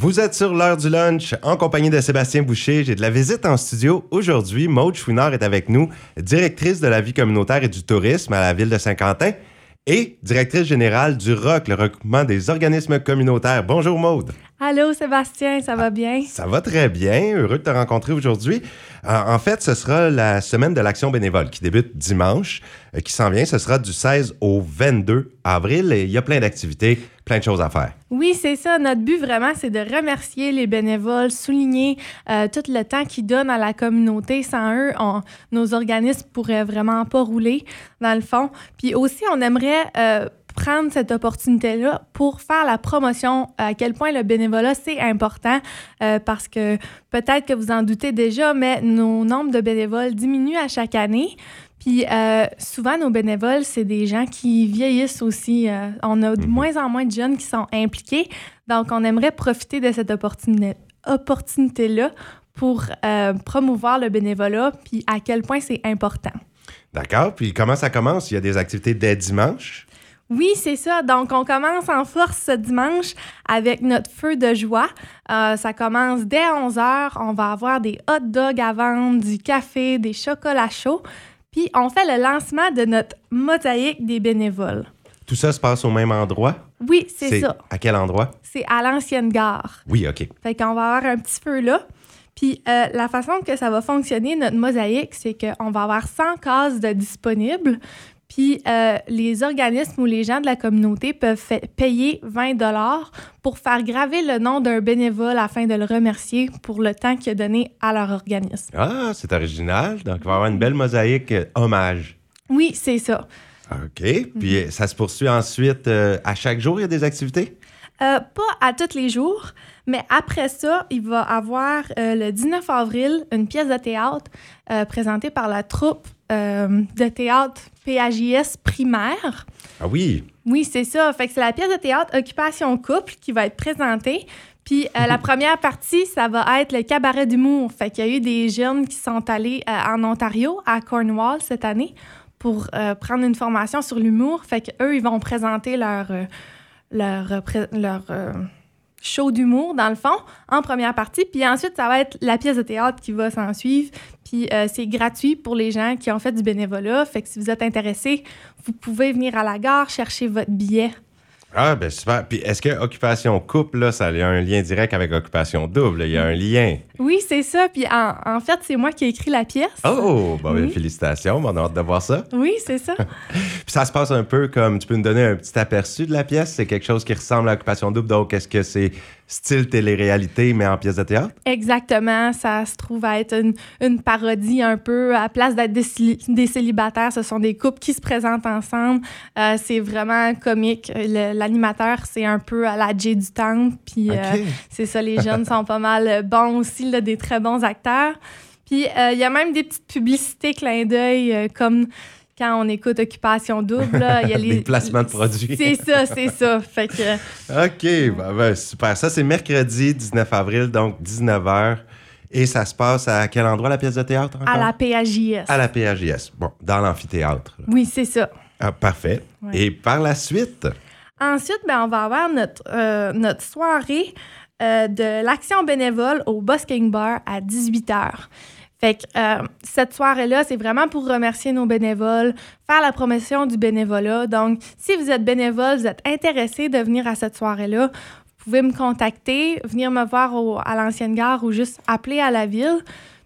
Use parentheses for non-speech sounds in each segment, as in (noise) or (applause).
Vous êtes sur l'heure du lunch en compagnie de Sébastien Boucher. J'ai de la visite en studio. Aujourd'hui, Maude Chouinard est avec nous, directrice de la vie communautaire et du tourisme à la ville de Saint-Quentin et directrice générale du ROC, le regroupement des organismes communautaires. Bonjour Maude. Allô Sébastien, ça va bien? Ça va très bien. Heureux de te rencontrer aujourd'hui. Euh, en fait, ce sera la semaine de l'action bénévole qui débute dimanche, euh, qui s'en vient. Ce sera du 16 au 22 avril et il y a plein d'activités, plein de choses à faire. Oui, c'est ça. Notre but vraiment, c'est de remercier les bénévoles, souligner euh, tout le temps qu'ils donnent à la communauté. Sans eux, nos organismes pourraient vraiment pas rouler, dans le fond. Puis aussi, on aimerait prendre cette opportunité-là pour faire la promotion à quel point le bénévolat, c'est important euh, parce que peut-être que vous en doutez déjà, mais nos nombres de bénévoles diminuent à chaque année. Puis euh, souvent, nos bénévoles, c'est des gens qui vieillissent aussi. Euh, on a de mhm. moins en moins de jeunes qui sont impliqués. Donc, on aimerait profiter de cette opportunité-là pour promouvoir le bénévolat, puis à quel point c'est important. D'accord. Puis comment ça commence? Il y a des activités dès dimanche? Oui, c'est ça. Donc, on commence en force ce dimanche avec notre feu de joie. Euh, ça commence dès 11 h. On va avoir des hot dogs à vendre, du café, des chocolats chauds. Puis, on fait le lancement de notre mosaïque des bénévoles. Tout ça se passe au même endroit? Oui, c'est ça. À quel endroit? C'est à l'ancienne gare. Oui, OK. Fait qu'on va avoir un petit feu là. Puis euh, la façon que ça va fonctionner, notre mosaïque, c'est qu'on va avoir 100 cases de disponibles. Puis euh, les organismes ou les gens de la communauté peuvent payer 20 dollars pour faire graver le nom d'un bénévole afin de le remercier pour le temps qu'il a donné à leur organisme. Ah, c'est original. Donc, il va y avoir une belle mosaïque euh, hommage. Oui, c'est ça. OK. Puis ça se poursuit ensuite euh, à chaque jour, il y a des activités? pas à tous les jours, mais après ça, il va y avoir le 19 avril une pièce de théâtre présentée par la troupe de théâtre PAJS primaire. Ah oui? Oui, c'est ça. Fait que c'est la pièce de théâtre Occupation Couple qui va être présentée. Puis euh, la (laughs) première partie, ça va être le cabaret d'humour. Fait qu'il y a eu des jeunes qui sont allés euh, en Ontario, à Cornwall, cette année, pour euh, prendre une formation sur l'humour. Fait qu'eux, ils vont présenter leur, leur, leur show d'humour, dans le fond, en première partie. Puis ensuite, ça va être la pièce de théâtre qui va s'en suivre. Puis euh, c'est gratuit pour les gens qui ont fait du bénévolat. Fait que si vous êtes intéressé, vous pouvez venir à la gare chercher votre billet. Ah, ben super. Puis est-ce que occupation couple, là, ça a un lien direct avec occupation double? Il y a un lien. Oui, c'est ça. Puis en, fait, c'est moi qui ai écrit la pièce. Oh, ben, félicitations. On a hâte de voir ça. Oui, c'est ça. (laughs) Puis ça se passe un peu comme, tu peux nous donner un petit aperçu de la pièce? C'est quelque chose qui ressemble à occupation double. Donc, est-ce que c'est style télé-réalité, mais en pièce de théâtre? Exactement. Ça se trouve à être une, parodie un peu. À place d'être des, célibataires, ce sont des couples qui se présentent ensemble. Euh, c'est vraiment comique. L'animateur, c'est un peu à la J du temps. Puis euh, c'est ça, les jeunes sont pas mal bons aussi, là, des très bons acteurs. Puis euh, il y a même des petites publicités clin d'œil comme quand on écoute Occupation Double, il y a (laughs) les. placements de produits. C'est ça, c'est ça. (laughs) Fait que... OK, ben, ben, super. Ça, c'est mercredi 19 avril, donc 19h. Et ça se passe à quel endroit la pièce de théâtre À la PAJS. À la PAJS. Bon, dans l'amphithéâtre. Oui, c'est ça. Ah, parfait. Et par la suite? Ensuite, ben, on va avoir notre, euh, notre soirée euh, de l'action bénévole au Busking Bar à 18h. Fait que euh, cette soirée-là, c'est vraiment pour remercier nos bénévoles, faire la promotion du bénévolat. Donc, si vous êtes bénévole, vous êtes intéressé de venir à cette soirée-là, vous pouvez me contacter, venir me voir à l'ancienne gare ou juste appeler à la ville.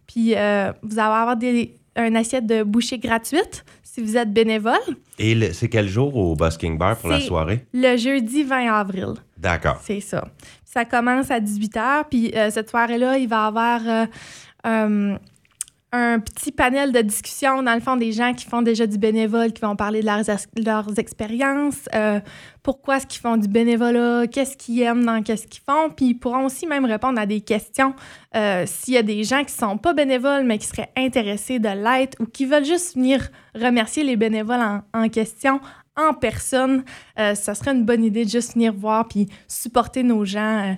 Puis, euh, vous allez avoir des, une assiette de bouchée gratuite si vous êtes bénévole. Et c'est quel jour au Busking Bar pour la soirée? Le jeudi 20 avril. D'accord. C'est ça. Ça commence à 18 h. Puis, euh, cette soirée-là, il va y avoir un petit panel de discussion, dans le fond, des gens qui font déjà du bénévole, qui vont parler de leurs, expériences, euh, pourquoi est-ce qu'ils font du bénévolat, qu'est-ce qu'ils aiment dans qu'est-ce qu'ils font, puis ils pourront aussi même répondre à des questions euh, s'il y a des gens qui sont pas bénévoles, mais qui seraient intéressés de l'être ou qui veulent juste venir remercier les bénévoles en, question en personne. Euh, ça serait une bonne idée de juste venir voir puis supporter nos gens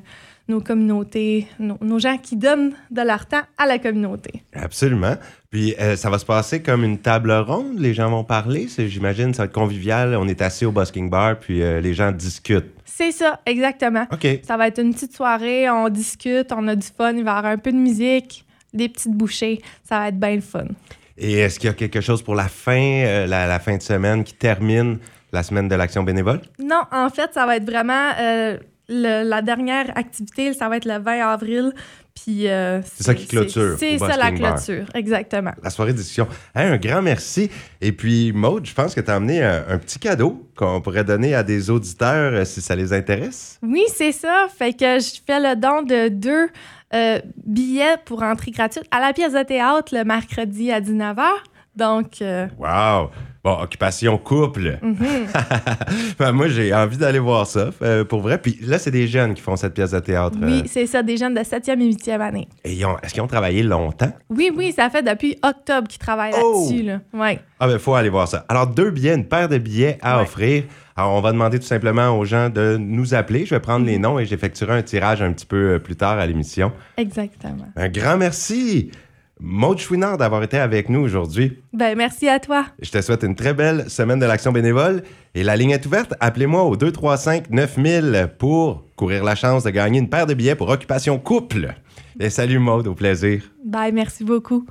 nos communautés, nos, nos gens qui donnent de leur temps à la communauté. Absolument. Puis euh, ça va se passer comme une table ronde. Les gens vont parler. J'imagine ça va être convivial. On est assis au Busking Bar, puis euh, les gens discutent. C'est ça, exactement. OK. Ça va être une petite soirée, on discute, on a du fun, il va y avoir un peu de musique, des petites bouchées. Ça va être bien le fun. Et est-ce qu'il y a quelque chose pour la fin, euh, la, la fin de semaine qui termine la semaine de l'action bénévole? Non, en fait, ça va être vraiment euh, le- la dernière activité, ça va être le 20 avril. Puis euh, C'est ça qui clôture C'est ça la Bar. clôture, exactement. La soirée de discussion. Hey, un grand merci. Et puis, Maude, je pense que tu as amené un, un petit cadeau qu'on pourrait donner à des auditeurs euh, si ça les intéresse. Oui, c'est ça. Fait que je fais le don de deux euh, billets pour entrée gratuite à la pièce de théâtre le mercredi à 19h. Donc, euh, Wow! Bon, occupation couple. mhm. (laughs) Ben, moi, j'ai envie d'aller voir ça, euh, pour vrai. Puis là, c'est des jeunes qui font cette pièce de théâtre. euh, oui, c'est ça, des jeunes de 7e et 8e année. et ils ont- est-ce qu'ils ont travaillé longtemps? Oui, oui, ça fait depuis octobre qu'ils travaillent Oh! là-dessus. Là. Ouais. Ah ben, faut aller voir ça. Alors, deux billets, une paire de billets à Ouais. offrir. Alors, on va demander tout simplement aux gens de nous appeler. Je vais prendre les noms et j'effectuerai un tirage un petit peu euh, plus tard à l'émission. Exactement. Un grand merci, Maud Chouinard, d'avoir été avec nous aujourd'hui. Ben, merci à toi. Je te souhaite une très belle semaine de l'action bénévole. Et la ligne est ouverte. Appelez-moi au 235-9000 pour courir la chance de gagner une paire de billets pour Occupation Couple. Et salut Maud, au plaisir. Bye, merci beaucoup.